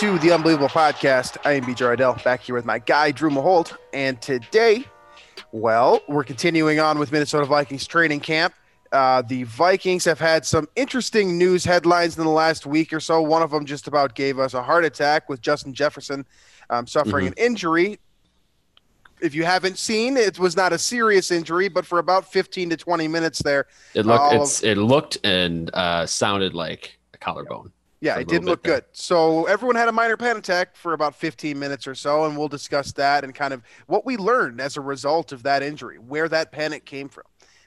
To the Unbelievable Podcast. I am BJ Ardell, back here with my guy, Drew Maholt. And today, well, we're continuing on with Minnesota Vikings training camp. Uh, the Vikings have had some interesting news headlines in the last week or so. One of them just about gave us a heart attack with Justin Jefferson um, suffering an injury. If you haven't seen, it was not a serious injury, but for about 15 to 20 minutes there, It looked it's it looked and uh, sounded like a collarbone. Yeah, it didn't look there. good. So everyone had a minor panic attack for about 15 minutes or so, and we'll discuss that and kind of what we learned as a result of that injury, where that panic came from.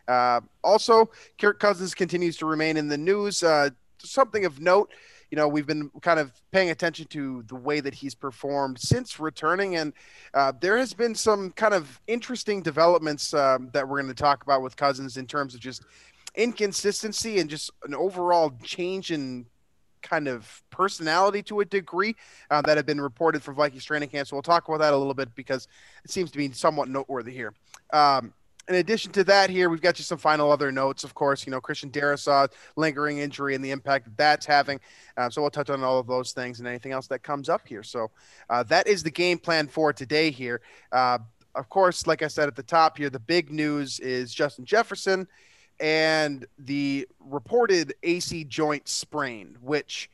Uh, also, Kirk Cousins continues to remain in the news. Uh, something of note, you know, we've been kind of paying attention to the way that he's performed since returning, and uh, there has been some kind of interesting developments um, that we're going to talk about with Cousins in terms of just inconsistency and just an overall change in kind of personality to a degree uh, that have been reported for Vikings training camp. So we'll talk about that a little bit because it seems to be somewhat noteworthy here. Um, in addition to that, here we've got just some final other notes. Of course, you know Christian Darrisaw lingering injury and the impact that that's having. Um, so we'll touch on all of those things and anything else that comes up here. So uh, that is the game plan for today. Here, uh, of course, like I said at the top here, the big news is Justin Jefferson and the reported AC joint sprain, which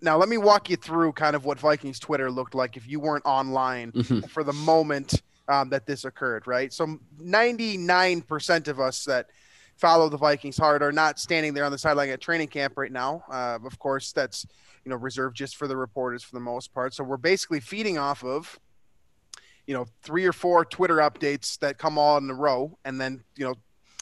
now let me walk you through kind of what Vikings Twitter looked like if you weren't online Mhm. for the moment um, that this occurred, right? So 99% of us that follow the Vikings hard are not standing there on the sideline at training camp right now. Uh, of course, that's you know reserved just for the reporters for the most part. So we're basically feeding off of you know three or four Twitter updates that come all in a row, and then you know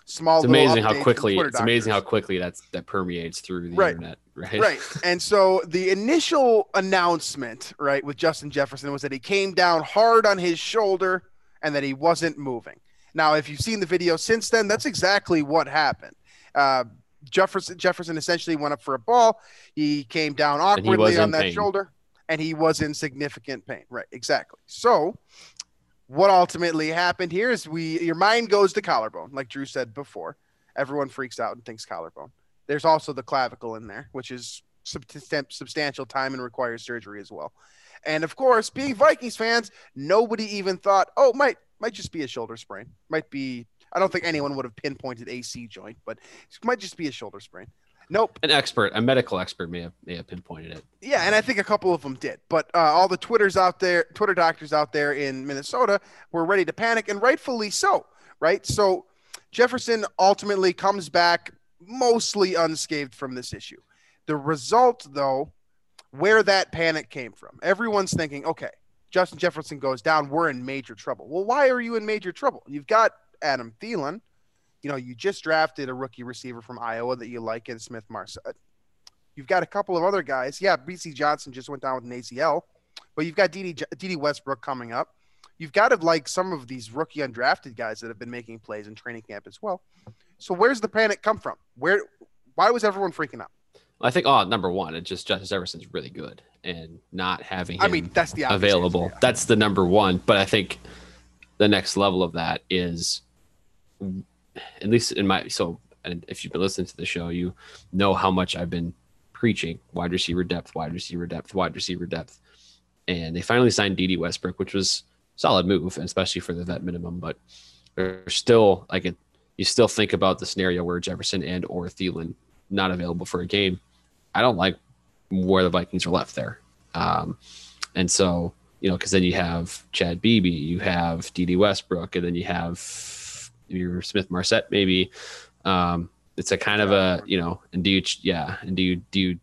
small. It's amazing how quickly it's amazing how quickly that's that permeates through the Right. internet, right? right. And so the initial announcement, right, with Justin Jefferson was that he came down hard on his shoulder and that he wasn't moving. Now, if you've seen the video since then, that's exactly what happened. Uh, Jefferson Jefferson essentially went up for a ball. He came down awkwardly on that pain. shoulder, and he was in significant pain. Right, exactly. So, what ultimately happened here is we your mind goes to collarbone, like Drew said before. Everyone freaks out and thinks collarbone. There's also the clavicle in there, which is substan- substantial time and requires surgery as well. And of course, being Vikings fans, nobody even thought, oh, might might just be a shoulder sprain. Might be. I don't think anyone would have pinpointed AC joint, but it might just be a shoulder sprain. Nope. An expert, a medical expert may have may have pinpointed it. Yeah, and I think a couple of them did. But uh, all the Twitters out there, Twitter doctors out there in Minnesota were ready to panic, and rightfully so, right? So Jefferson ultimately comes back mostly unscathed from this issue. The result, though, where that panic came from, everyone's thinking, okay, Justin Jefferson goes down, we're in major trouble. Well, why are you in major trouble? You've got Adam Thielen. You know, you just drafted a rookie receiver from Iowa that you like in Smith Marsette. You've got a couple of other guys. Yeah, Bisi Johnson just went down with an ACL, but you've got Dede, Dede Westbrook coming up. You've got to like some of these rookie undrafted guys that have been making plays in training camp as well. So where's the panic come from? Where, why was everyone freaking out? I think oh number one, it just Justin Jefferson's really good and not having him I mean, that's the available. answer, yeah. That's the number one. But I think the next level of that is at least in my so and if you've been listening to the show, you know how much I've been preaching wide receiver depth, wide receiver depth, wide receiver depth. And they finally signed Dede Westbrook, which was solid move, especially for the vet minimum, but there's still like it you still think about the scenario where Jefferson and or Thielen not available for a game. I don't like where the Vikings are left there. Um, and so, you know, because then you have Chad Beebe, you have Dede Westbrook, and then you have your Smith Marsette, maybe. Um, it's a kind of a, you know, and do you, yeah, and do you, do you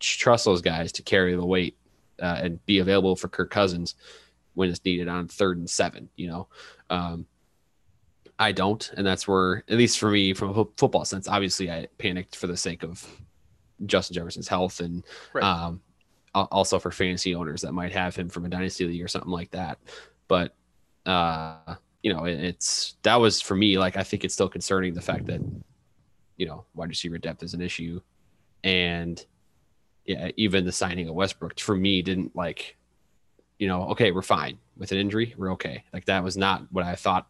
trust those guys to carry the weight uh, and be available for Kirk Cousins when it's needed on third and seven, you know? Um, I don't, and that's where, at least for me, from a football sense, obviously I panicked for the sake of Justin Jefferson's health, and Right. um, also for fantasy owners that might have him from a dynasty league or something like that. But uh, you know, it, it's that was for me. Like I think it's still concerning the fact that you know wide receiver depth is an issue, and yeah, even the signing of Westbrook for me didn't like, you know, okay, we're fine with an injury, we're okay. Like that was not what I thought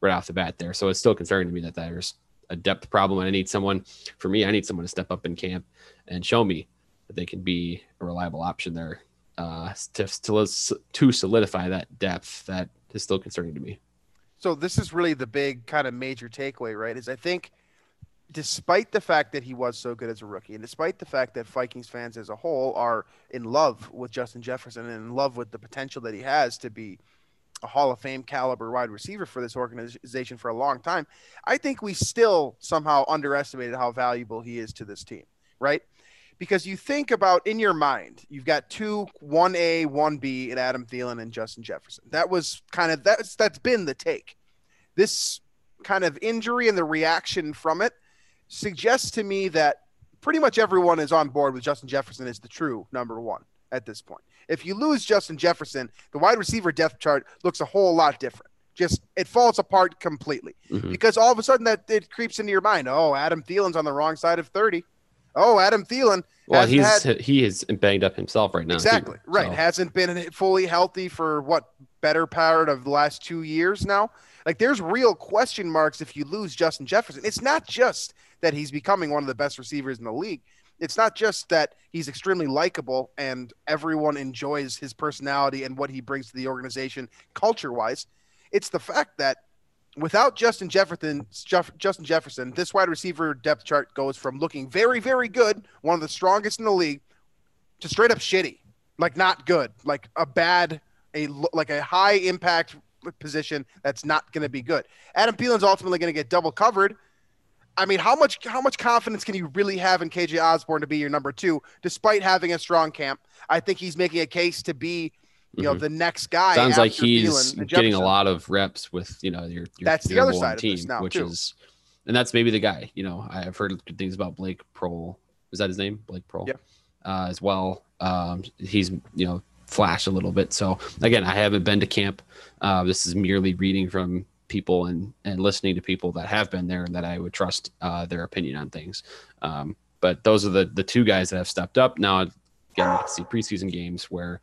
right off the bat there. So it's still concerning to me that there's a depth problem, and I need someone. For me, I need someone to step up in camp and show me that they can be a reliable option there uh, to to, to solidify that depth. That is still concerning to me. So this is really the big kind of major takeaway, right? Is I think despite the fact that he was so good as a rookie, and despite the fact that Vikings fans as a whole are in love with Justin Jefferson and in love with the potential that he has to be a Hall of Fame caliber wide receiver for this organization for a long time, I think we still somehow underestimated how valuable he is to this team, right? Because you think about in your mind, you've got two, one A, one B, and Adam Thielen and Justin Jefferson. That was kind of that's that's been the take. This kind of injury and the reaction from it suggests to me that pretty much everyone is on board with Justin Jefferson as the true number one at this point. If you lose Justin Jefferson, the wide receiver depth chart looks a whole lot different. Just it falls apart completely Mhm. because all of a sudden that it creeps into your mind. Oh, Adam Thielen's on the wrong side of thirty. Oh, Adam Thielen Well, he's had- he is banged up himself right now. too. exactly right. So, Hasn't been fully healthy for what better part of the last two years now. Like there's real question marks if you lose Justin Jefferson. It's not just that he's becoming one of the best receivers in the league. It's not just that he's extremely likable and everyone enjoys his personality and what he brings to the organization culture wise. It's the fact that without Justin Jefferson, Jeff, Justin Jefferson, this wide receiver depth chart goes from looking very, very good, one of the strongest in the league, to straight up shitty, like not good, like a bad, a like a high impact position that's not going to be good. Adam Thielen's ultimately going to get double covered. I mean, how much how much confidence can you really have in KJ Osborn to be your number two, despite having a strong camp? I think he's making a case to be, you know, Mhm. the next guy. Sounds like he's Thielen getting a lot of reps with you know your, your That's the other side of this now, which too. is, and that's maybe the guy. You know, I've heard good things about Blake Proehl. Is that his name, Blake Proehl? Yeah. Uh, as well, um, he's you know flashed a little bit. So again, I haven't been to camp. Uh, this is merely reading from people and and listening to people that have been there and that I would trust uh, their opinion on things. Um, but those are the the two guys that have stepped up. Now again, we can see preseason games where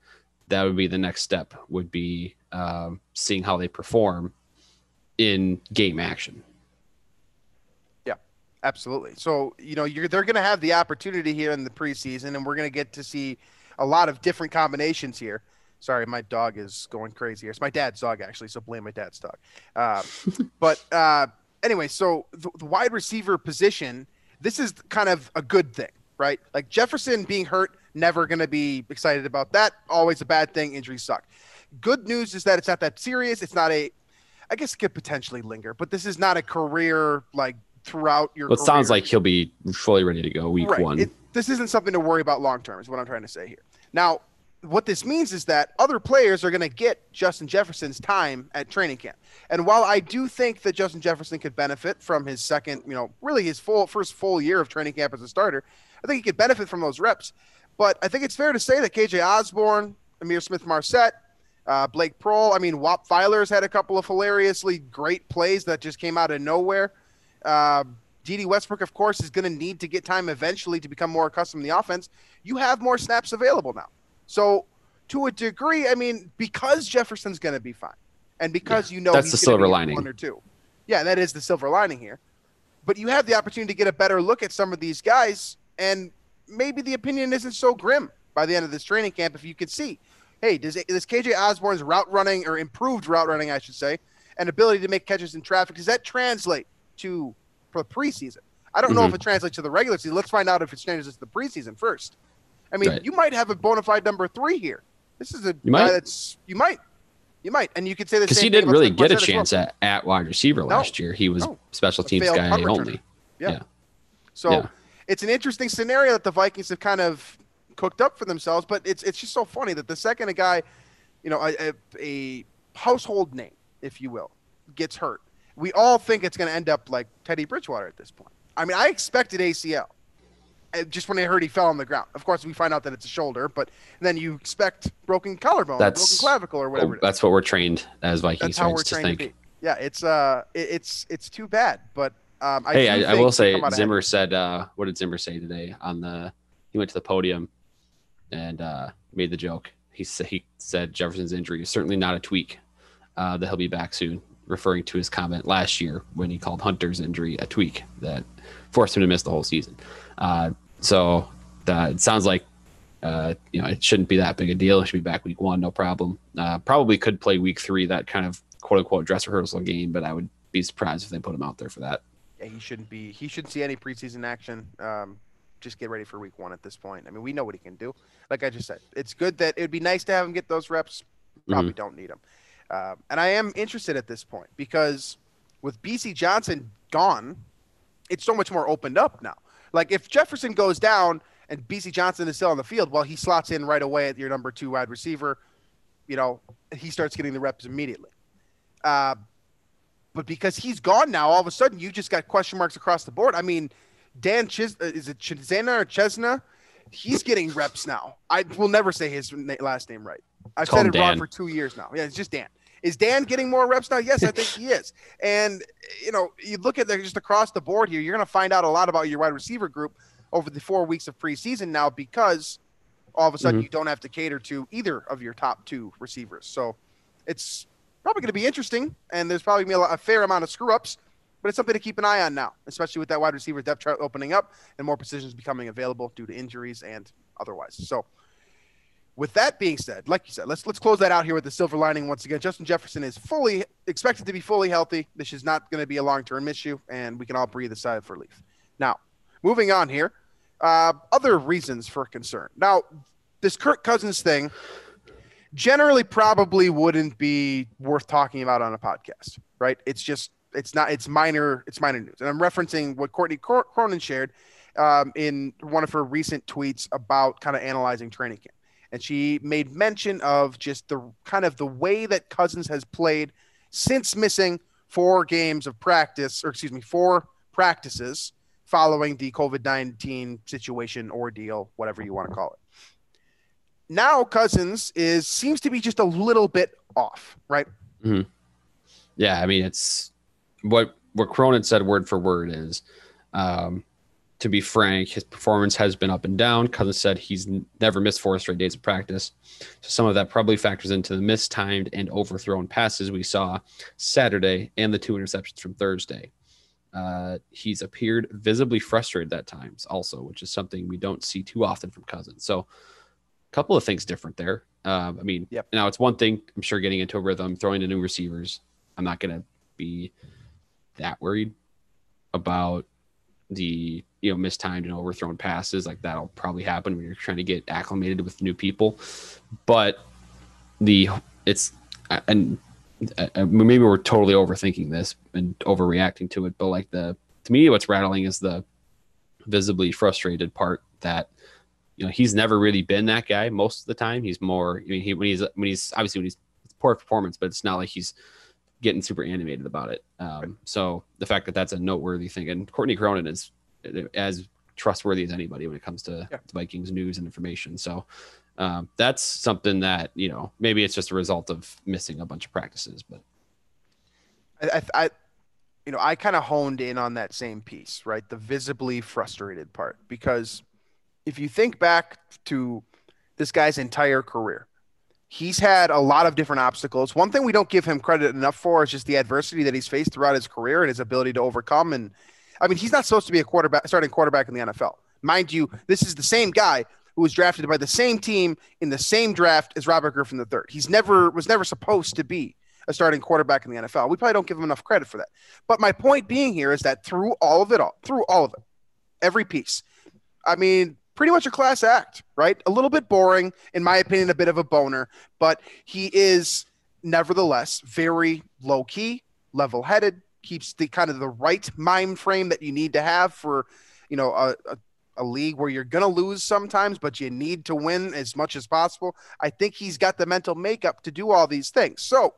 that would be the next step would be um, seeing how they perform in game action. Yeah, absolutely. So, you know, you're they're going to have the opportunity here in the preseason, and we're going to get to see a lot of different combinations here. Sorry, my dog is going crazy here. It's my dad's dog, actually, so blame my dad's dog. Uh, but uh, anyway, so the, the wide receiver position, this is kind of a good thing, right? Like Jefferson being hurt, never going to be excited about that. Always a bad thing. Injuries suck. Good news is that it's not that serious. It's not a, I guess it could potentially linger, but this is not a career like throughout your. Well, it sounds like he'll be fully ready to go week Right. one. It- this isn't something to worry about long term, is what I'm trying to say here. Now, what this means is that other players are going to get Justin Jefferson's time at training camp. And while I do think that Justin Jefferson could benefit from his second, you know, really his full first full year of training camp as a starter, I think he could benefit from those reps. But I think it's fair to say that KJ Osborn, Ihmir Smith Marsette, uh, Blake Proehl, I mean, Whop Philyor's had a couple of hilariously great plays that just came out of nowhere. Uh, Dede Westbrook, of course, is going to need to get time eventually to become more accustomed to the offense. You have more snaps available now. So, to a degree, I mean, because Jefferson's going to be fine, and because you know That's he's the silver be lining. one or two. Yeah, that is the silver lining here. But you have the opportunity to get a better look at some of these guys, and maybe the opinion isn't so grim by the end of this training camp if you could see, hey, does, does KJ Osborn's route running or improved route running, I should say, and ability to make catches in traffic, does that translate to for preseason? I don't know Mm-hmm. if it translates to the regular season. Let's find out if it translates to the preseason first. I mean, Right. you might have a bona fide number three here. This is a You guy might. that's you might, you might, and you could say the because he didn't really get a Marsette as well. chance at, at wide receiver last year. He was No. special teams guy only. Yeah. Yeah. So Yeah. It's an interesting scenario that the Vikings have kind of cooked up for themselves, but it's it's just so funny that the second a guy, you know, a, a, a household name, if you will, gets hurt, we all think it's going to end up like Teddy Bridgewater at this point. I mean, I expected ACL. uh, Just when I heard he fell on the ground. Of course, we find out that it's a shoulder, but then you expect broken collarbone, That's- broken clavicle, or whatever. it is. That's what we're trained as Vikings That's how fans we're to trained think. to be. Yeah, it's uh, it, it's it's too bad, but um, I hey, I, I will say out ahead. Zimmer said, uh, what did Zimmer say today on the? He went to the podium and uh, made the joke. He said he said Jefferson's injury is certainly not a tweak. Uh, that he'll be back soon, referring to his comment last year when he called Hunter's injury a tweak that forced him to miss the whole season. Uh, so it sounds like uh, you know it shouldn't be that big a deal. He should be back week one, no problem. Uh, probably could play week three, that kind of quote unquote dress rehearsal game, but I would be surprised if they put him out there for that. He shouldn't be. He shouldn't see any preseason action. Um, just get ready for week one at this point. I mean, we know what he can do. Like I just said, it's good that it would be nice to have him get those reps. Probably don't need them. Um, and I am interested at this point because with Bisi Johnson gone, it's so much more opened up now. Like if Jefferson goes down and Bisi Johnson is still on the field, well, he slots in right away at your number two wide receiver. You know, he starts getting the reps immediately. Uh, but because he's gone now, all of a sudden you just got question marks across the board. I mean, Dan Chis uh, is it Chisena or Chesna? He's getting reps now. I will never say his last name right. I've Call said it wrong for two years now. Yeah, it's just Dan. Is Dan getting more reps now? Yes, I think he is. And you know, you look at the, just across the board here, you're going to find out a lot about your wide receiver group over the four weeks of preseason now because all of a sudden Mhm. you don't have to cater to either of your top two receivers. So it's probably going to be interesting, and there's probably going to be a, fair amount of screw ups, but it's something to keep an eye on now, especially with that wide receiver depth chart opening up and more positions becoming available due to injuries and otherwise. So, with that being said, like you said, let's let's close that out here with the silver lining once again. Justin Jefferson is fully expected to be fully healthy. This is not going to be a long term issue, and we can all breathe a sigh of relief. Now, moving on here, uh, other reasons for concern. Now, this Kirk Cousins thing generally probably wouldn't be worth talking about on a podcast, right? It's just it's not it's minor it's minor news, and I'm referencing what Courtney Cronin shared um, in one of her recent tweets about kind of analyzing training camp, and she made mention of just the kind of the way that Cousins has played since missing four games of practice, or excuse me, four practices following the COVID 19 situation, ordeal, whatever you want to call it now Cousins is seems to be just a little bit off, right? Yeah, I mean it's what what Cronin said word for word is um to be frank, his performance has been up and down. Cousins said he's never missed four straight days of practice. So some of that probably factors into the mistimed and overthrown passes we saw Saturday and the two interceptions from Thursday. Uh, he's appeared visibly frustrated at times, also, which is something we don't see too often from Cousins. So, couple of things different there. Um, I mean, Yep. now it's one thing, I'm sure, getting into a rhythm, throwing to new receivers. I'm not going to be that worried about the you know mistimed and overthrown passes like that'll probably happen when you're trying to get acclimated with new people but the it's and uh, maybe we're totally overthinking this and overreacting to it but like the to me what's rattling is the visibly frustrated part that you know he's never really been that guy most of the time. He's more i mean he when he's when he's obviously when he's it's poor performance but it's not like he's getting super animated about it. Um so the fact that that's a noteworthy thing and courtney cronin is as trustworthy as anybody when it comes to, Yeah. to vikings news and information. So um, that's something that you know maybe it's just a result of missing a bunch of practices but. I, I, I you know, I kind of honed in on that same piece, right? The visibly frustrated part, because if you think back to this guy's entire career, he's had a lot of different obstacles. One thing we don't give him credit enough for is just the adversity that he's faced throughout his career and his ability to overcome. And I mean, he's not supposed to be a quarterback, starting quarterback in the NFL. Mind you, this is the same guy who was drafted by the same team in the same draft as Robert Griffin III. He's never was never supposed to be a starting quarterback in the NFL. We probably don't give him enough credit for that. But my point being here is that through all of it all, through all of it, every piece, I mean, pretty much a class act, right? A little bit boring, in my opinion, a bit of a boner, but he is nevertheless very low key, level headed, keeps the kind of the right mind frame that you need to have for, you know, a, a a league where you're going to lose sometimes, but you need to win as much as possible. I think he's got the mental makeup to do all these things. So,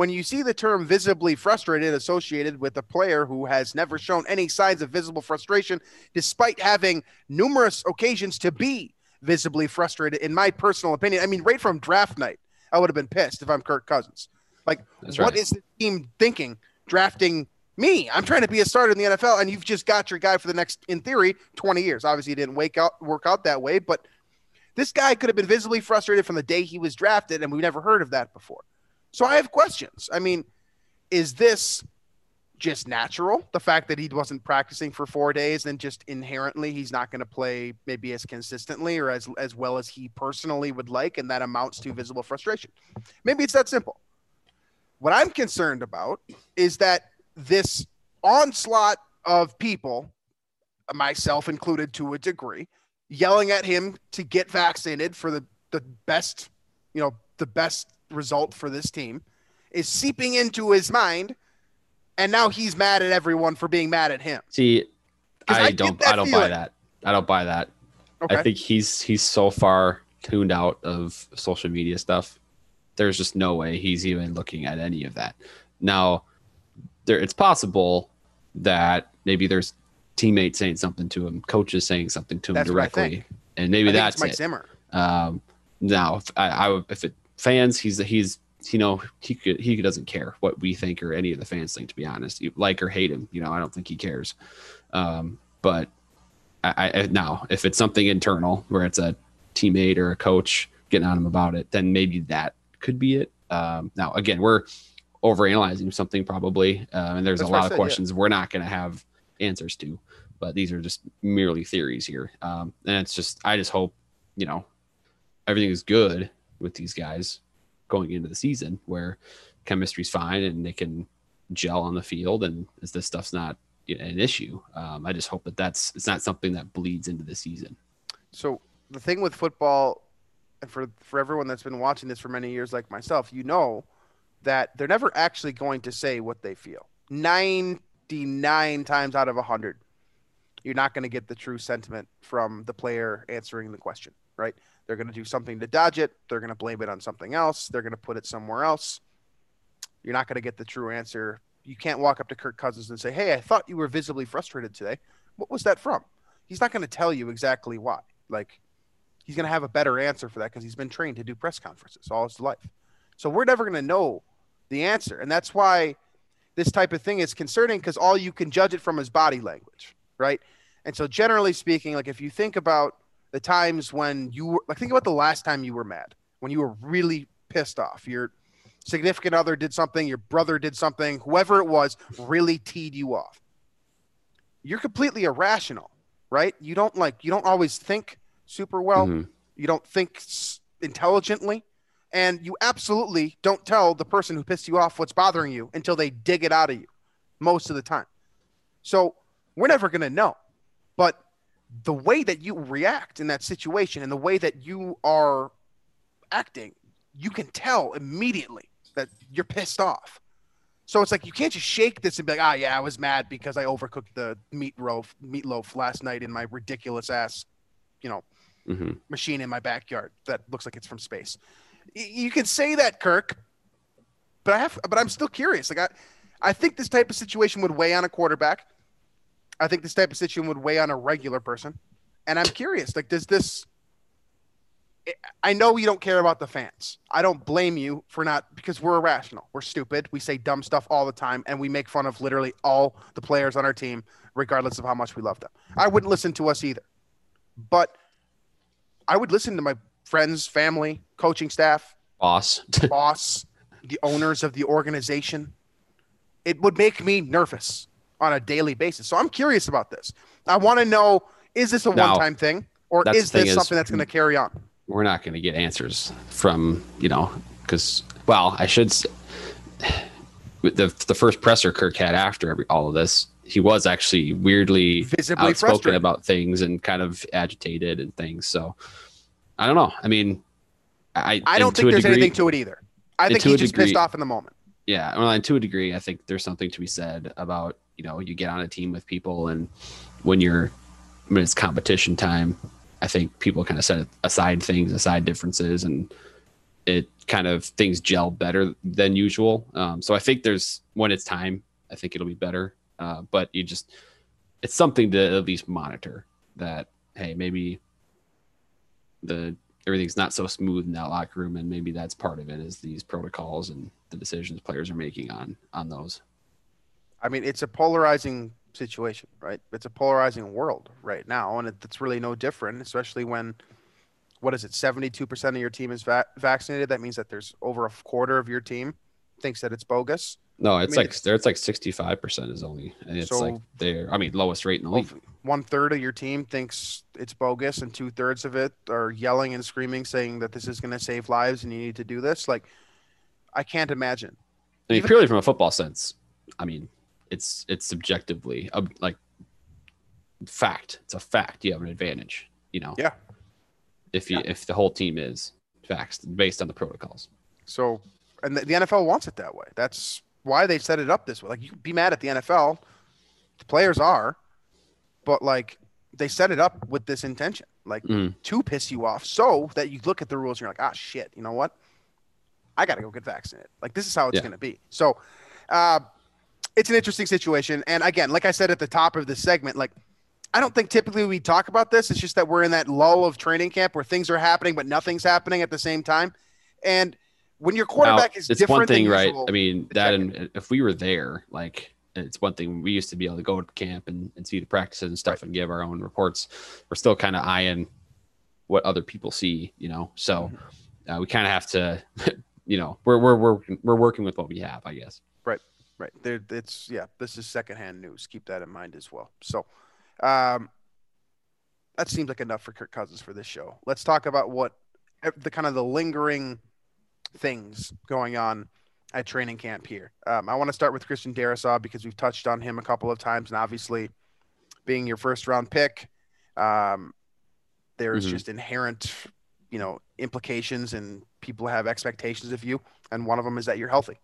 when you see the term visibly frustrated associated with a player who has never shown any signs of visible frustration, despite having numerous occasions to be visibly frustrated, in my personal opinion, I mean, right from draft night, I would have been pissed if I'm Kirk Cousins. Like, That's what right. is the team thinking drafting me? I'm trying to be a starter in the NFL, and you've just got your guy for the next, in theory, 20 years. Obviously, it didn't wake out work out that way, but this guy could have been visibly frustrated from the day he was drafted, and we've never heard of that before. So I have questions. I mean, is this just natural? The fact that he wasn't practicing for four days and just inherently he's not going to play maybe as consistently or as as well as he personally would like, and that amounts to visible frustration. Maybe it's that simple. What I'm concerned about is that this onslaught of people, myself included to a degree, yelling at him to get vaccinated for the, the best, you know, the best result for this team is seeping into his mind. And now he's mad at everyone for being mad at him. See, I I don't I don't buy that. I don't buy that. Okay. I think he's he's so far tuned out of social media stuff. There's just no way he's even looking at any of that. Now, there it's possible that maybe there's teammates saying something to him, coaches saying something to him That's directly, and maybe that's Mike it. Zimmer. Um, now, if I, I would, if it fans, he's he's you know he could he doesn't care what we think or any of the fans think. To be honest, You like or hate him, you know, I don't think he cares. Um, but I, I now if it's something internal where it's a teammate or a coach getting on him about it, then maybe that could be it. Um, now again, we're overanalyzing something probably, um, and there's That's a lot of said, yeah. questions we're not going to have answers to. But these are just merely theories here, um, and it's just I just hope you know everything is good with these guys going into the season where chemistry's fine and they can gel on the field and this stuff's not you know, an issue um, i just hope that that's it's not something that bleeds into the season So the thing with football, and for for everyone that's been watching this for many years, like myself, you know that they're never actually going to say what they feel. Ninety nine times out of hundred, you're not going to get the true sentiment from the player answering the question. Right? They're going to do something to dodge it. They're going to blame it on something else. They're going to put it somewhere else. You're not going to get the true answer. You can't walk up to Kirk Cousins and say, "Hey, I thought you were visibly frustrated today. What was that from?" He's not going to tell you exactly why. Like he's going to have a better answer for that because he's been trained to do press conferences all his life. So we're never going to know the answer. And that's why this type of thing is concerning because all you can judge it from is body language, right? And so generally speaking, like if you think about the times when you were like think about the last time you were mad, when you were really pissed off. Your significant other did something, your brother did something, whoever it was really teed you off. You're completely irrational, right? You don't like you don't always think super well. Mhm. You don't think s- intelligently. And you absolutely don't tell the person who pissed you off what's bothering you until they dig it out of you most of the time. So we're never going to know. The way that you react in that situation and the way that you are acting, you can tell immediately that you're pissed off. So it's like you can't just shake this and be like, ah, yeah, I was mad because I overcooked the meat loaf, meatloaf last night in my ridiculous ass, you know, Mhm. machine in my backyard that looks like it's from space. You can say that, Kirk, but I have, but I'm still curious. Like I, I think this type of situation would weigh on a quarterback. I think this type of situation would weigh on a regular person, and I'm curious. Like, does this? I know you don't care about the fans. I don't blame you for not because we're irrational. We're stupid. We say dumb stuff all the time, and we make fun of literally all the players on our team, regardless of how much we love them. I wouldn't listen to us either, but I would listen to my friends, family, coaching staff, boss boss, the owners of the organization. It would make me nervous on a daily basis. So I'm curious about this. I want to know is this a one time thing or is this is- something that's going to carry on? we're not going to get answers from you know because well i should the the first presser kirk had after every, all of this he was actually weirdly Visibly outspoken frustrated. about things and kind of agitated and things so i don't know i mean i I don't think there's degree- anything to it either. I think he's just pissed off in the moment. yeah well and to a degree i think there's something to be said about you know you get on a team with people and when you're when it's competition time i think people kind of set aside things aside differences and it kind of things gel better than usual. Um, so I think there's when it's time, I think it'll be better. Uh, but you just it's something to at least monitor that hey maybe the everything's not so smooth in that locker room and maybe that's part of it is these protocols and the decisions players are making on on those I mean, it's a polarizing situation, right? It's a polarizing world right now, and it, it's really no different, especially when what is it? Seventy-two percent of your team is va- vaccinated. That means that there's over a quarter of your team thinks that it's bogus. no it's mean, like it's- there it's like 65% is only and it's So- like they're i mean lowest rate in the league oh, One third of your team thinks it's bogus, and two thirds of it are yelling and screaming, saying that this is going to save lives and you need to do this. Like, I can't imagine. I mean, Even- purely from a football sense, I mean, it's it's subjectively uh, like fact. It's a fact. You have an advantage. You know. Yeah. If you Yeah. if the whole team is facts based on the protocols. So, and the, the NFL wants it that way. That's why they set it up this way. Like, you be mad at the NFL, the players are, but like they set it up with this intention, like Mhm. to piss you off, so that you look at the rules and you're like, ah, shit, you know what? I got to go get vaccinated. Like, this is how it's Yeah. going to be. So, uh, it's an interesting situation. And again, like I said at the top of the segment, like, I don't think typically we talk about this. It's just that we're in that lull of training camp where things are happening, but nothing's happening at the same time. And when your quarterback Now, is it's different one thing, right? I mean, that and if we were there, like it's one thing we used to be able to go to camp and, and see the practices and stuff and give our own reports. We're still kind of eyeing what other people see, you know. So Mm-hmm. uh, we kind of have to, you know, we're we're we're we're working with what we have, I guess. Right. There, it's yeah. This is secondhand news. Keep that in mind as well. So, um, that seems like enough for Kirk Cousins for this show. Let's talk about what the kind of the lingering things going on at training camp here. Um, I want to start with Christian Darrisaw because we've touched on him a couple of times, and obviously, being your first round pick, um, there's Mhm. just inherent, you know, implications, and people have expectations of you, and one of them is that you're healthy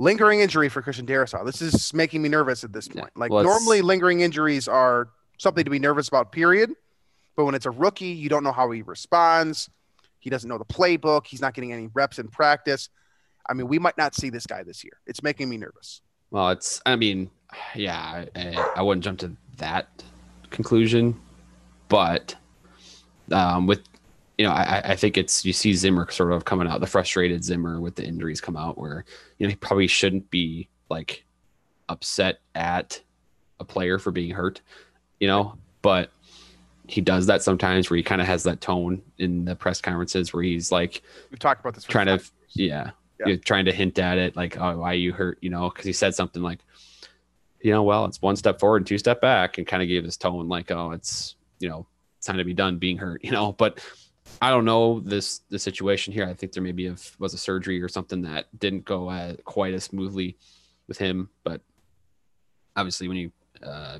lingering injury for Christian Darrisaw. This is making me nervous at this point. Like Well, normally lingering injuries are something to be nervous about, period. But when it's a rookie, you don't know how he responds. He doesn't know the playbook. He's not getting any reps in practice. I mean, we might not see this guy this year. It's making me nervous. Well, it's. I mean, yeah, I, I wouldn't jump to that conclusion, but um, with you know, I, I think it's you see Zimmer sort of coming out, the frustrated Zimmer with the injuries come out, where you know he probably shouldn't be like upset at a player for being hurt, you know, but he does that sometimes where he kind of has that tone in the press conferences where he's like We've talked about this. Trying to yeah, Yeah. Trying to hint at it like oh why you hurt you know because he said something like you know well it's one step forward and two step back and kind of gave this tone like oh it's you know it's time to be done being hurt you know but i don't know this the situation here. I think there maybe was a surgery or something that didn't go uh, quite as smoothly with him but obviously when you uh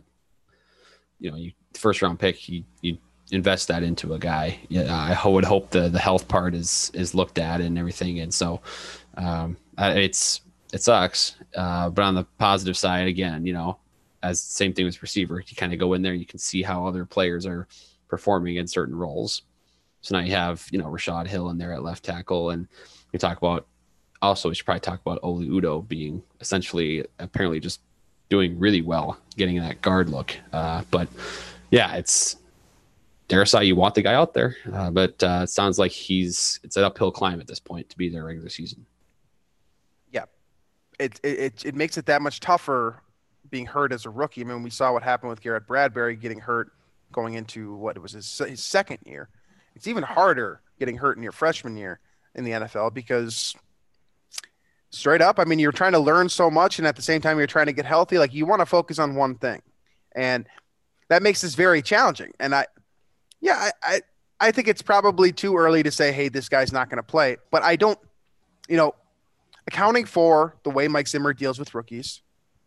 you know you first round pick you you invest that into a guy. Yeah i would hope the the health part is is looked at and everything. And so um it's it sucks. Uh but on the positive side again you know as same thing with receiver you kind of go in there you can see how other players are performing in certain roles so now you have you know rashod hill in there at left tackle and we talk about also we should probably talk about Oli Udoh being essentially apparently just doing really well getting that guard look uh but yeah it's Darrisaw, you want the guy out there, uh, but uh, it sounds like he's it's an uphill climb at this point to be their regular season. Yeah. it it it makes it that much tougher being hurt as a rookie. I mean, we saw what happened with Garrett Bradbury getting hurt going into what it was his, his second year. It's even harder getting hurt in your freshman year in the NFL because straight up, I mean, you're trying to learn so much, and at the same time, you're trying to get healthy. Like you want to focus on one thing, and that makes this very challenging. And I, yeah, I I, I think it's probably too early to say, hey, this guy's not going to play. But I don't, you know, accounting for the way Mike Zimmer deals with rookies,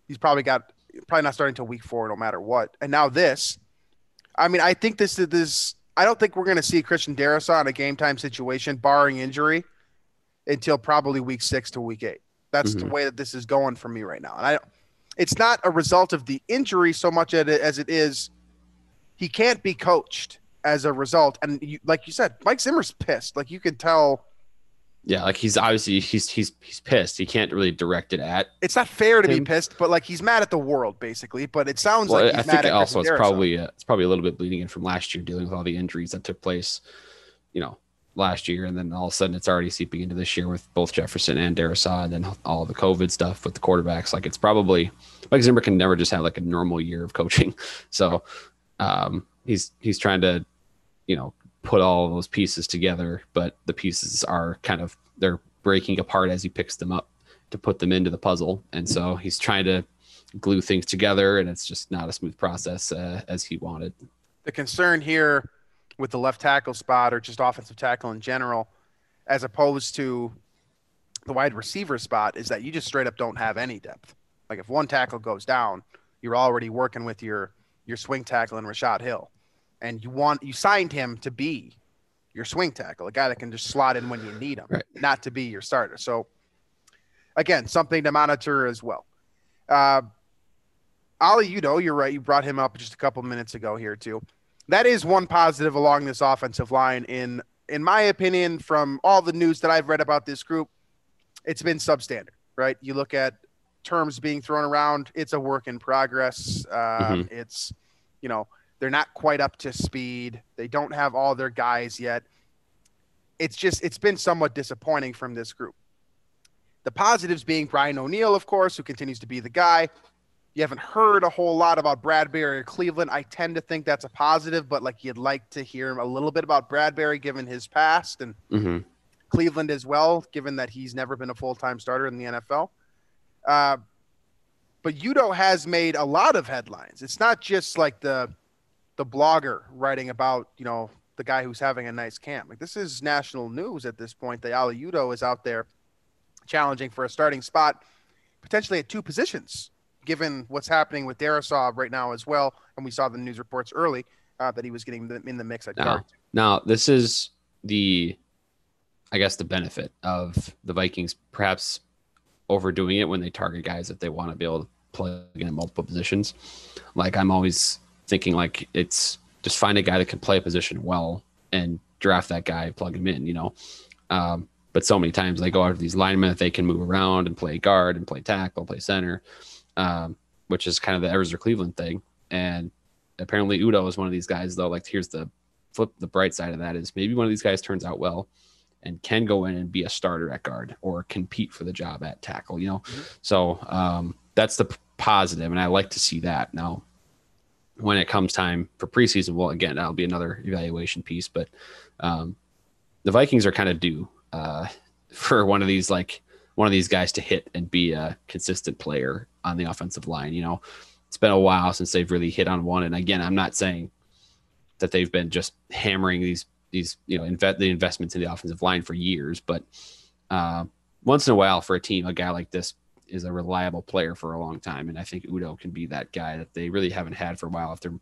he's probably got probably not starting until week four, no matter what. And now this, I mean, I think this is this. I don't think we're going to see Christian Darrisaw in a game time situation, barring injury, until probably week six to week eight. That's the Mhm. way that this is going for me right now. And I, it's not a result of the injury so much as it- as it is, he can't be coached as a result. And you, like you said, Mike Zimmer's pissed. Like you could tell Yeah, like he's obviously he's he's he's pissed. He can't really direct it at. It's not fair to Him. be pissed, but like he's mad at the world basically. But it sounds Well, like he's I think mad it at also it's probably uh, it's probably a little bit bleeding in from last year, dealing with all the injuries that took place, you know, last year, and then all of a sudden it's already seeping into this year with both Jefferson and Darrisaw, and then all the COVID stuff with the quarterbacks. Like it's probably Mike Zimmer can never just have like a normal year of coaching, so um, he's he's trying to, you know, put all those pieces together, but the pieces are kind of they're breaking apart as he picks them up to put them into the puzzle, and so he's trying to glue things together, and it's just not a smooth process uh, as he wanted. the concern here with the left tackle spot or just offensive tackle in general, as opposed to the wide receiver spot, is that you just straight up don't have any depth. Like if one tackle goes down, you're already working with your your swing tackle and Rashod Hill, and you want you signed him to be your swing tackle, a guy that can just slot in when you need him, Right. not to be your starter. So again, something to monitor as well. Uh, Oli, you know, you're right. You brought him up just a couple minutes ago here too. That is one positive along this offensive line. In in my opinion, from all the news that I've read about this group, it's been substandard. Right? You look at terms being thrown around. It's a work in progress. Um, It's you know they're not quite up to speed. They don't have all their guys yet. It's just it's been somewhat disappointing from this group. The positives being Brian O'Neill, of course, who continues to be the guy. You haven't heard a whole lot about Bradbury or Cleveland. I tend to think that's a positive, but like you'd like to hear a little bit about Bradbury given his past and hmm Cleveland as well, given that he's never been a full time starter in the NFL. Uh, but Udoh has made a lot of headlines. It's not just like the the blogger writing about you know the guy who's having a nice camp. Like this is national news at this point. That Oli Udoh is out there challenging for a starting spot, potentially at two positions, given what's happening with Darrisaw right now as well. And we saw the news reports early uh, that he was getting in the mix at Now, now this is the, I guess the benefit of the Vikings perhaps overdoing it when they target guys that they want to be able to plug in multiple positions. Like I'm always thinking like it's just find a guy that can play a position well and draft that guy, plug him in, you know. Um, but so many times they go after these linemen that they can move around and play guard and play tackle, play center, um, which is kind of the Evers or Cleveland thing. And apparently Udoh is one of these guys though. Like here's the flip the bright side of that is maybe one of these guys turns out well and can go in and be a starter at guard or compete for the job at tackle, you know? So um, that's the positive, and I like to see that. Now, when it comes time for preseason, well, again, that'll be another evaluation piece, but um, the Vikings are kind of due uh, for one of these, like, one of these guys to hit and be a consistent player on the offensive line. You know, it's been a while since they've really hit on one. And again, I'm not saying that they've been just hammering these these you know invest the investments in the offensive line for years, but uh, once in a while for a team, a guy like this is a reliable player for a long time, and I think Udoh can be that guy that they really haven't had for a while. After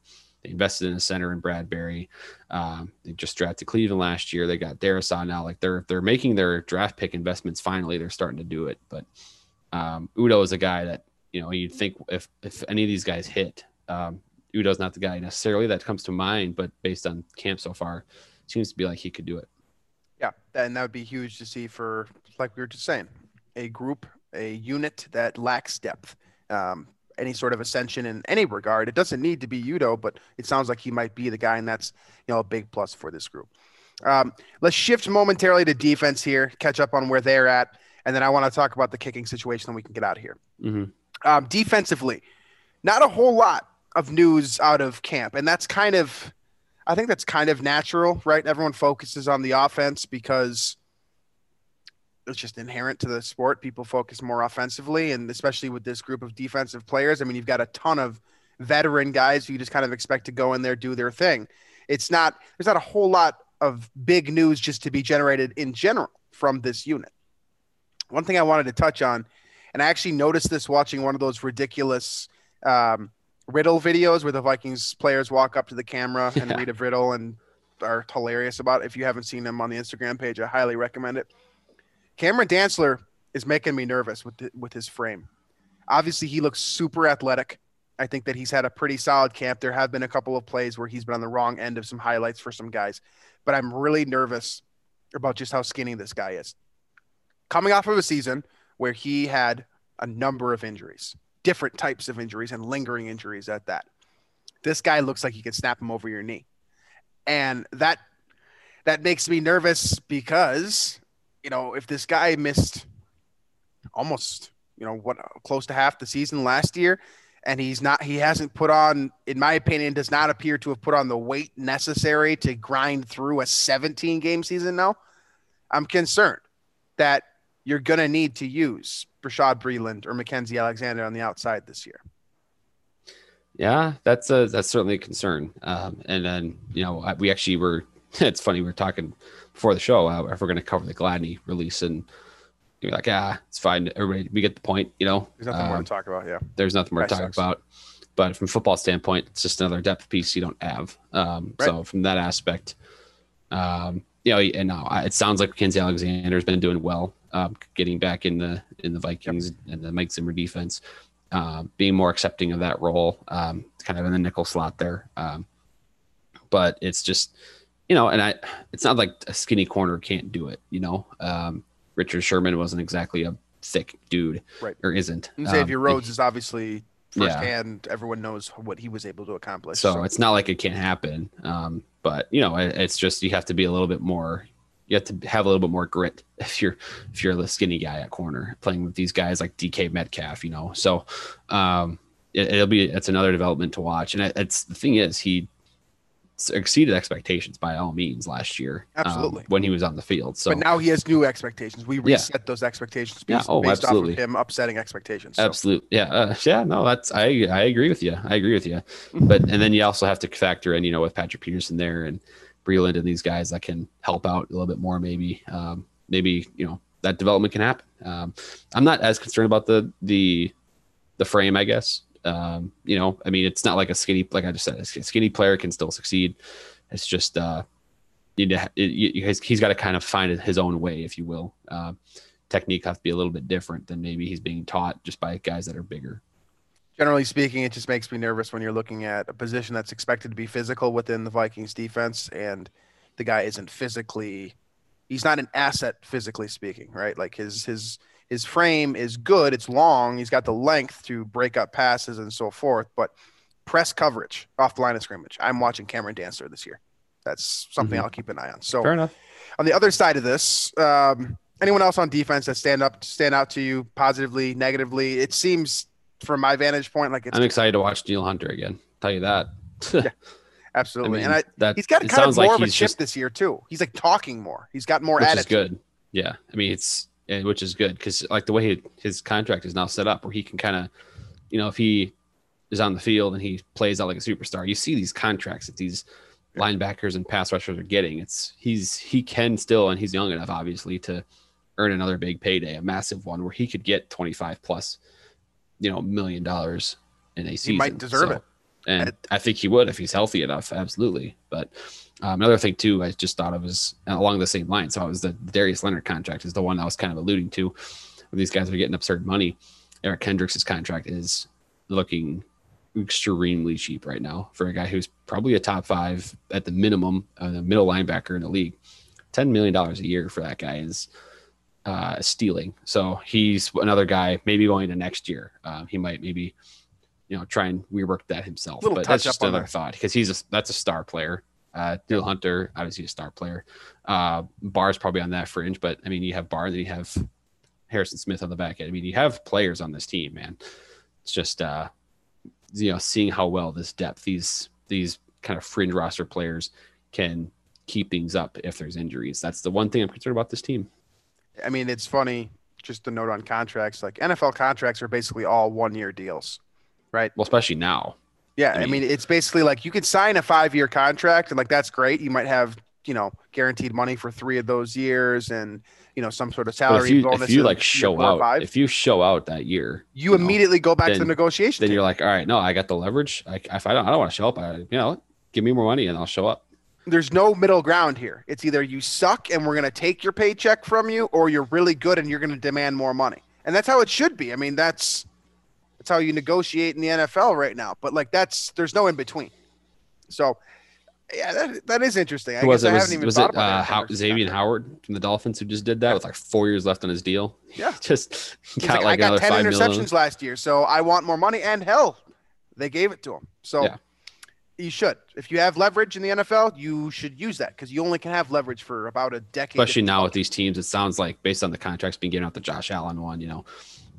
they invested in a center in Bradbury, um, they just drafted Cleveland last year. They got Darrisaw now. Like they're they're making their draft pick investments finally. They're starting to do it, but um, Udoh is a guy that you know you'd think if if any of these guys hit, um, Udoh's not the guy necessarily that comes to mind, but based on camp so far, seems to be like he could do it. Yeah, and that would be huge to see for, like we were just saying, a group, a unit that lacks depth. Um, any sort of ascension in any regard. It doesn't need to be Udoh, but it sounds like he might be the guy, and that's you know a big plus for this group. Um, let's shift momentarily to defense here, catch up on where they're at, and then I want to talk about the kicking situation, and we can get out of here. Mm-hmm. Um, defensively, not a whole lot of news out of camp, and that's kind of, I think that's kind of natural, right? Everyone focuses on the offense because it's just inherent to the sport. People focus more offensively, and especially with this group of defensive players. I mean, you've got a ton of veteran guys who you just kind of expect to go in there do their thing. It's not there's not a whole lot of big news just to be generated in general from this unit. One thing I wanted to touch on, and I actually noticed this watching one of those ridiculous um, riddle videos where the Vikings players walk up to the camera and read a riddle and are hilarious about it. If you haven't seen them on the Instagram page, I highly recommend it. Cameron Dantzler is making me nervous with the, with his frame. Obviously, he looks super athletic. I think that he's had a pretty solid camp. There have been a couple of plays where he's been on the wrong end of some highlights for some guys, but I'm really nervous about just how skinny this guy is. coming off of a season where he had a number of injuries, different types of injuries, and lingering injuries at that. This guy looks like he can snap him over your knee, and that that makes me nervous because you know if this guy missed almost you know what close to half the season last year and he's not he hasn't put on in my opinion does not appear to have put on the weight necessary to grind through a 17 game season now i'm concerned that you're going to need to use Bashaud Breeland or Mackensie Alexander on the outside this year. Yeah, that's a that's certainly a concern. Um, and then you know we actually were. It's funny we are talking before the show uh, if we're going to cover the Gladney release, and you're like, ah, it's fine. Everybody, we get the point. You know, there's nothing um, more to um, talk about. Yeah, there's nothing more to talk sucks. about. But from football standpoint, it's just another depth piece you don't have. Um, right. So from that aspect, um, you know, and now it sounds like Kenzie Alexander's been doing well, um, getting back in the in the Vikings yep. and the Mike Zimmer defense, um, being more accepting of that role, um, kind of in the nickel slot there. Um, but it's just, you know, and I, it's not like a skinny corner can't do it. You know, um, Richard Sherman wasn't exactly a thick dude, right? Or isn't. And Xavier um, Rhodes is obviously firsthand. Yeah. Everyone knows what he was able to accomplish. So, so. it's not like it can't happen. Um, but you know, it, it's just you have to be a little bit more. You have to have a little bit more grit if you're if you're the skinny guy at corner playing with these guys like DK Metcalf. You know, so um, it, will be it's another development to watch. And it, it's the thing is he exceeded expectations by all means last year. Um, absolutely. Um, when he was on the field. So, but now he has new expectations. We reset yeah. those expectations based, yeah. oh, based absolutely. off of him upsetting expectations. So. Absolutely. Yeah. Uh, yeah. No, that's, I, I agree with you. I agree with you. But, and then you also have to factor in, you know, with Patrick Peterson there and Breeland and these guys that can help out a little bit more, maybe, um, maybe, you know, that development can happen. Um, I'm not as concerned about the, the, the frame, I guess. Um, you know, I mean, it's not like a skinny, like I just said, a skinny player can still succeed. It's just, uh, need to, it, he's, he's got to kind of find his own way, if you will. Uh, technique has to be a little bit different than maybe he's being taught just by guys that are bigger. Generally speaking, it just makes me nervous when you're looking at a position that's expected to be physical within the Vikings defense and the guy isn't physically, he's not an asset physically speaking, right? Like his, his, his frame is good. It's long. He's got the length to break up passes and so forth. But press coverage off the line of scrimmage. I'm watching Cameron Dantzler this year. That's something mm-hmm. I'll keep an eye on. So fair enough. On the other side of this, um, anyone else on defense that stand up stand out to you positively, negatively? It seems from my vantage point like it's I'm excited to watch Danielle Hunter again. Tell you that. yeah, absolutely. I mean, and I, that, he's got kind of more like of a chip just, this year too. He's like talking more. He's got more which attitude. Is good. Yeah. I mean, it's and which is good because like the way he, his contract is now set up, where he can kind of, you know, if he is on the field and he plays out like a superstar, you see these contracts that these linebackers and pass rushers are getting. It's he's he can still, and he's young enough, obviously, to earn another big payday, a massive one, where he could get twenty five plus, you know, million dollars in a season. He might deserve so, it, and I think he would if he's healthy enough, absolutely. But um, another thing too, I just thought of is along the same line. So it was the Darius Leonard contract is the one I was kind of alluding to. These guys are getting absurd money. Eric Kendricks' contract is looking extremely cheap right now for a guy who's probably a top five at the minimum, uh, the middle linebacker in the league. Ten million dollars a year for that guy is uh, stealing. So he's another guy. Maybe going to next year, uh, he might maybe you know try and rework that himself. Little but that's just another thought because he's a that's a star player. Uh, Danielle Hunter, obviously a star player. Uh, Barr's probably on that fringe, but I mean, you have Barr, then you have Harrison Smith on the back end. I mean, you have players on this team, man. It's just, uh, you know, seeing how well this depth, these these kind of fringe roster players can keep things up if there's injuries. That's the one thing I'm concerned about this team. I mean, it's funny. Just a note on contracts, like NFL contracts are basically all one year deals, right? Well, especially now. Yeah, I mean, I mean, it's basically like you could sign a five year contract and like that's great. You might have you know guaranteed money for three of those years and you know some sort of salary if you, bonus. If you like show out, if you show out that year, you, you immediately know, go back then, to the negotiation. Then table. you're like, all right, no, I got the leverage. I, if I don't, I don't want to show up. I, you know, give me more money and I'll show up. There's no middle ground here. It's either you suck and we're going to take your paycheck from you, or you're really good and you're going to demand more money. And that's how it should be. I mean, that's that's how you negotiate in the NFL right now. But like that's there's no in between. So Yeah, that, that is interesting. I was guess it? I Was, haven't even was thought it uh, How, Xavien. Howard from the Dolphins who just did that with like four years left on his deal? Yeah. just got like, like, I got another 10 five interceptions million. last year, so I want more money. And hell, they gave it to him. So Yeah. you should. If you have leverage in the NFL, you should use that because you only can have leverage for about a decade. Especially now with these teams, it sounds like based on the contracts being given out, the Josh Allen one, you know,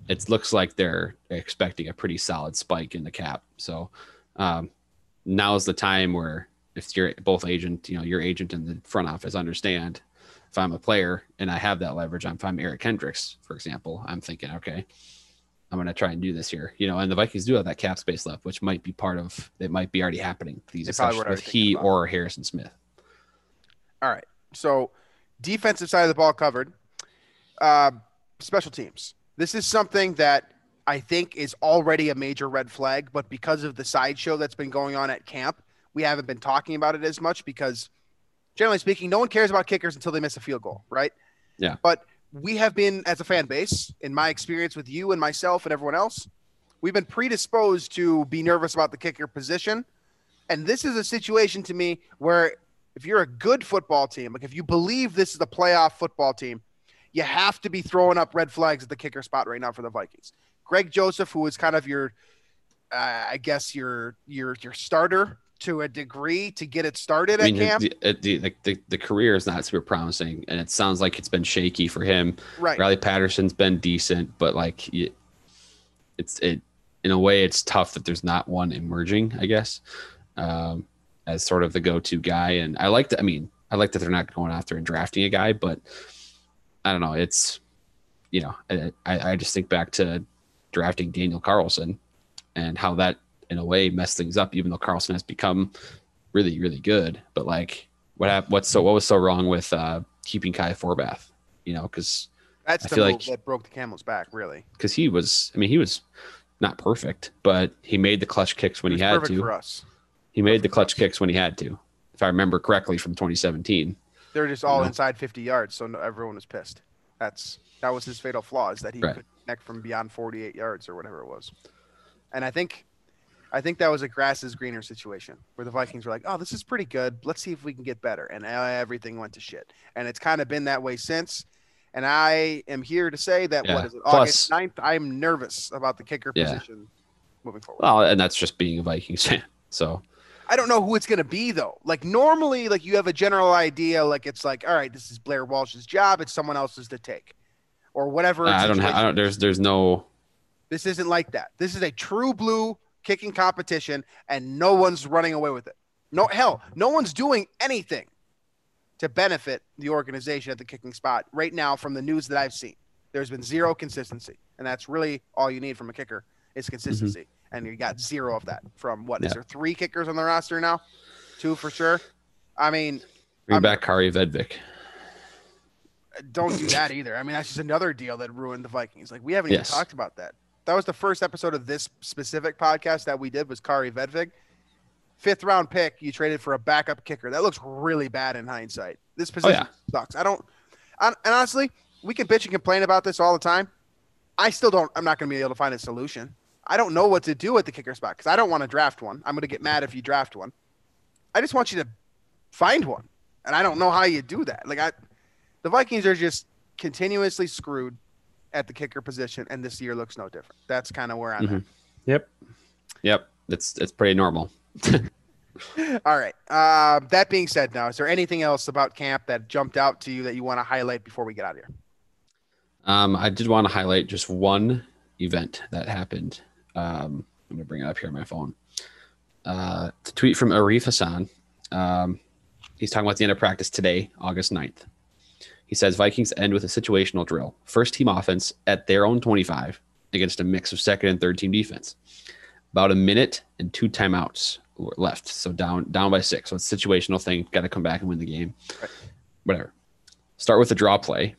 it looks like they're expecting a pretty solid spike in the cap. So um, now is the time where if you're both agent, you know, your agent and the front office understand if I'm a player and I have that leverage, I'm- if I'm Eric Kendricks, for example, I'm thinking, okay, I'm going to try and do this here, you know, and the Vikings do have that cap space left, which might be part of, it might be already happening. These with he about or Harrison Smith. All right. So defensive side of the ball covered. Uh, special teams. This is something that I think is already a major red flag, but because of the sideshow that's been going on at camp, we haven't been talking about it as much because generally speaking, no one cares about kickers until they miss a field goal, right? Yeah. But we have been, as a fan base, in my experience with you and myself and everyone else, we've been predisposed to be nervous about the kicker position. And this is a situation to me where if you're a good football team, like if you believe this is a playoff football team, you have to be throwing up red flags at the kicker spot right now for the Vikings. Greg Joseph, who is kind of your, uh, I guess your your your starter to a degree to get it started I at mean, camp, the, the, the, the, the career is not super promising, and it sounds like it's been shaky for him. right? Riley Patterson's been decent, but like it's it in a way it's tough that there's not one emerging. I guess um, as sort of the go-to guy, and I like that. I mean, I like that they're not going after and drafting a guy, but I don't know. It's you know, I I just think back to drafting Daniel Carlson and how that in a way messed things up, even though Carlson has become really really good. But like, what What's so what was so wrong with uh, keeping Kai Forbath? You know, because That's I the feel move like- that broke the camel's back, really. because he was i mean he was not perfect but he made the clutch kicks when It he had to for us. he made the perfect for clutch kicks when he had to if i remember correctly from 2017 They're just all know? inside 50 yards, so no, everyone was pissed. That's that was his fatal flaw is that he Right. could connect from beyond 48 yards or whatever it was. And I think, I think that was a grass is greener situation where the Vikings were like, "Oh, this is pretty good. Let's see if we can get better." And everything went to shit. And it's kind of been that way since. And I am here to say that Yeah. what is it, Plus- August 9th? I'm nervous about the kicker Yeah. position moving forward. well and that's just being a vikings fan so I don't know who it's gonna be though. Like normally, like you have a general idea, like it's like, all right, this is Blair Walsh's job, it's someone else's to take, or whatever. i don't have i don't there's there's no This isn't like that. This is a true blue kicking competition, and no one's running away with it. No hell, no one's doing anything to benefit the organization at the kicking spot right now. From the news that I've seen, there's been zero consistency, and that's really all you need from a kicker is mm-hmm. consistency. And you got zero of that from what is Yeah. there three kickers on the roster now? Two for sure. I mean, bring I'm- back kari vedvik don't do that either. I mean, that's just another deal that ruined the Vikings. Like we haven't even talked about that. That was the first episode of this specific podcast that we did was Kari Vedvik. Fifth round pick, you traded for a backup kicker. That looks really bad in hindsight. This oh, position yeah. sucks. I don't. I, and honestly, we can bitch and complain about this all the time. I still don't. I'm not going to be able to find a solution. I don't know what to do at the kicker spot because I don't want to draft one. I'm going to get mad if you draft one. I just want you to find one, and I don't know how you do that. Like I, the Vikings are just continuously screwed at the kicker position, and this year looks no different. That's kind of where I'm Mhm. yep yep it's it's pretty normal. All right. Uh, that being said, now is there anything else about camp that jumped out to you that you want to highlight before we get out of here? um i did want to highlight just one event that happened um i'm gonna bring it up here on my phone uh it's a tweet from arif hasan um he's talking about the end of practice today august 9th He says Vikings end with a situational drill. First team offense at their own 25 against a mix of second and third team defense. About a minute and two timeouts left. So down down by six. So it's a situational thing. Got to come back and win the game. Whatever. Start with a draw play.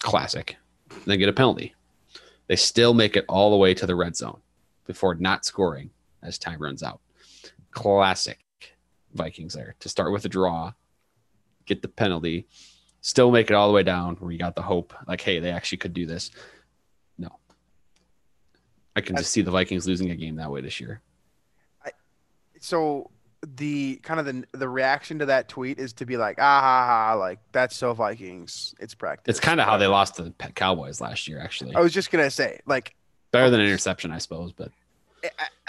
Classic. Then get a penalty. They still make it all the way to the red zone before not scoring as time runs out. Classic Vikings there to start with a draw, get the penalty, still make it all the way down where you got the hope like, hey, they actually could do this. No. I can just see the Vikings losing a game that way this year. So the kind of the the reaction to that tweet is to be like, ah ha ha, like that's so Vikings. It's practice. It's kind of how they lost to the Cowboys last year, actually. I was just gonna say, like, Better than an interception, I suppose, but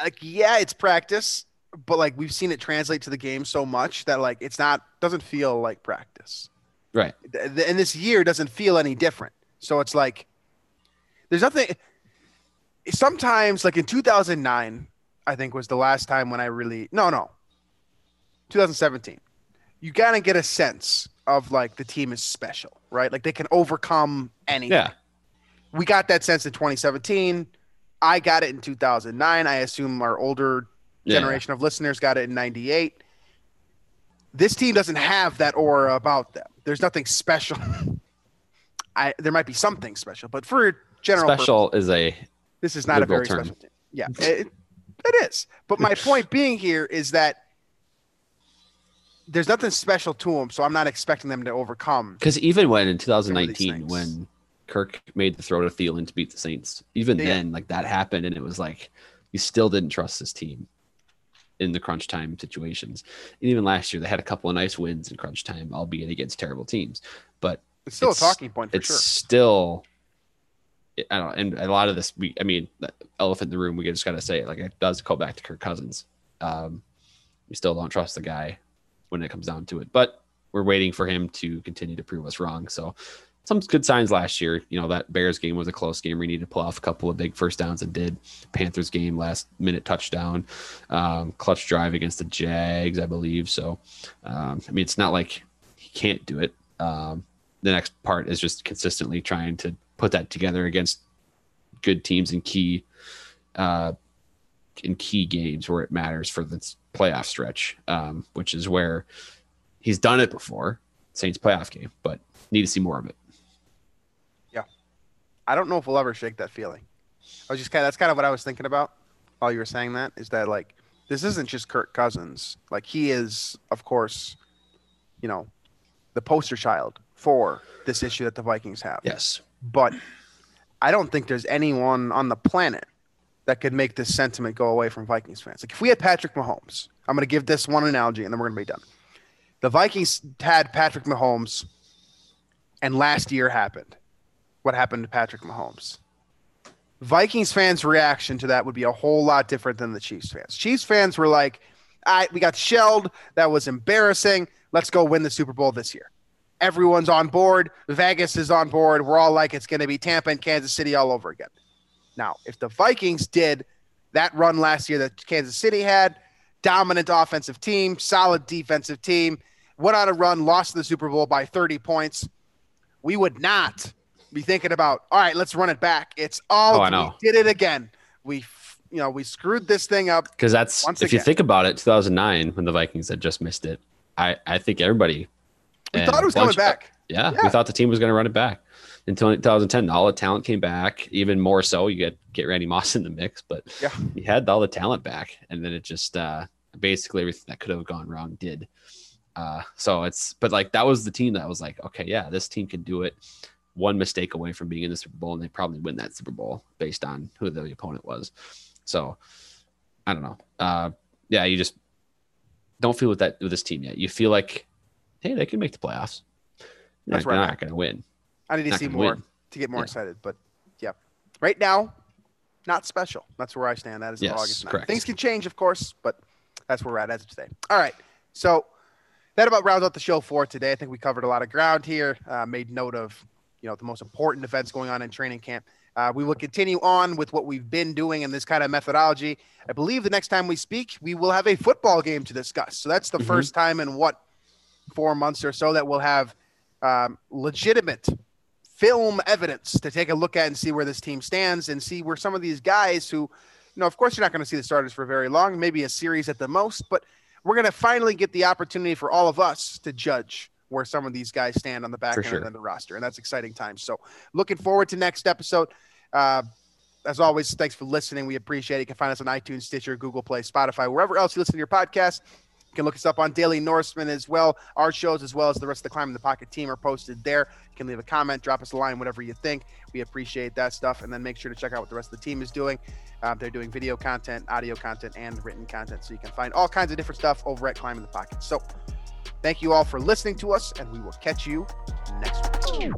like yeah, it's practice, but like we've seen it translate to the game so much that like it's not doesn't feel like practice. right. And this year doesn't feel any different. So it's like there's nothing. Sometimes, like in 2009, I think was the last time when I really no no 2017. You gotta get a sense of like the team is special, right? Like they can overcome anything. Yeah. We got that sense in 2017. I got it in 2009. I assume our older Yeah. generation of listeners got it in 98. This team doesn't have that aura about them. There's nothing special. I there might be something special, but for general purpose, Special is a this is not a very term. special team. Yeah, it, it is. But my point being here is that there's nothing special to them, so I'm not expecting them to overcome. because even when in 2019, when Kirk made the throw to Thielen to beat the Saints, even Yeah. then, like that happened, and it was like you still didn't trust this team in the crunch time situations. And even last year, they had a couple of nice wins in crunch time, albeit against terrible teams. But It's still It's- a talking point for it's sure. still I don't and a lot of this we I mean the elephant in the room we just gotta say it like it does call back to Kirk Cousins. Um we still don't trust the guy when it comes down to it. But we're waiting for him to continue to prove us wrong. So some good signs last year. You know, that Bears game was a close game. We needed to pull off a couple of big first downs and did. Panthers game, last minute touchdown, um, clutch drive against the Jags, I believe. So, um, I mean, it's not like he can't do it. Um, the next part is just consistently trying to put that together against good teams in key uh, in key games where it matters for this playoff stretch, um, which is where he's done it before. Saints playoff game, but need to see more of it. I don't know if we'll ever shake that feeling. I was just kind of that's kind of what I was thinking about while you were saying that is that like this isn't just Kirk Cousins. Like he is, of course, you know, the poster child for this issue that the Vikings have. Yes. But I don't think there's anyone on the planet that could make this sentiment go away from Vikings fans. Like if we had Patrick Mahomes, I'm going to give this one analogy and then we're going to be done. The Vikings had Patrick Mahomes and last year happened. What happened to Patrick Mahomes? Vikings fans' reaction to that would be a whole lot different than the Chiefs fans. Chiefs fans were like, "All right, we got shelled. That was embarrassing. Let's go win the Super Bowl this year." Everyone's on board. Vegas is on board. We're all like, it's going to be Tampa and Kansas City all over again. Now, if the Vikings did that run last year that Kansas City had, dominant offensive team, solid defensive team, went on a run, lost the Super Bowl by 30 points, we would not be thinking about, all right, let's run it back. It's all Oh, I we did it again. We, you know, we screwed this thing up. Because that's if you think about it, 2009 when the Vikings had just missed it. I I think everybody We thought it was coming back. Yeah, Yeah. we thought the team was going to run it back. In 2010, all the talent came back. Even more so, you get get Randy Moss in the mix, but Yeah. you had all the talent back, and then it just uh, basically everything that could have gone wrong did. Uh, so it's but like that was the team that was like, okay, yeah, this team can do it. One mistake away from being in the Super Bowl, and they probably win that Super Bowl based on who the opponent was. So I don't know. Uh, yeah, you just don't feel with that with this team yet. You feel like, hey, they can make the playoffs. They're That's not, right. they're not going to win. I need to Not see more win. to get more Yeah. excited. But yeah, right now, not special. That's where I stand. That is Yes, August 9th. correct. Things can change, of course, but that's where we're at as of today. All right. So that about rounds out the show for today. I think we covered a lot of ground here. Uh, made note of you know the most important events going on in training camp. Uh, we will continue on with what we've been doing in this kind of methodology. I believe the next time we speak, we will have a football game to discuss. So that's the Mhm. first time in what four months or so that we'll have um, legitimate film evidence to take a look at and see where this team stands and see where some of these guys who, you know, of course, you're not going to see the starters for very long, maybe a series at the most, but we're going to finally get the opportunity for all of us to judge where some of these guys stand on the back For end sure. of the roster. And that's exciting times. So looking forward to next episode. Uh, as always, thanks for listening. We appreciate it. You can find us on iTunes, Stitcher, Google Play, Spotify, wherever else you listen to your podcast. You can look us up on Daily Norseman as well. Our shows, as well as the rest of the Climbing the Pocket team, are posted there. You can leave a comment, drop us a line, whatever you think. We appreciate that stuff. And then make sure to check out what the rest of the team is doing. Um, they're doing video content, audio content, and written content. So you can find all kinds of different stuff over at Climbing the Pocket. So thank you all for listening to us, and we will catch you next week.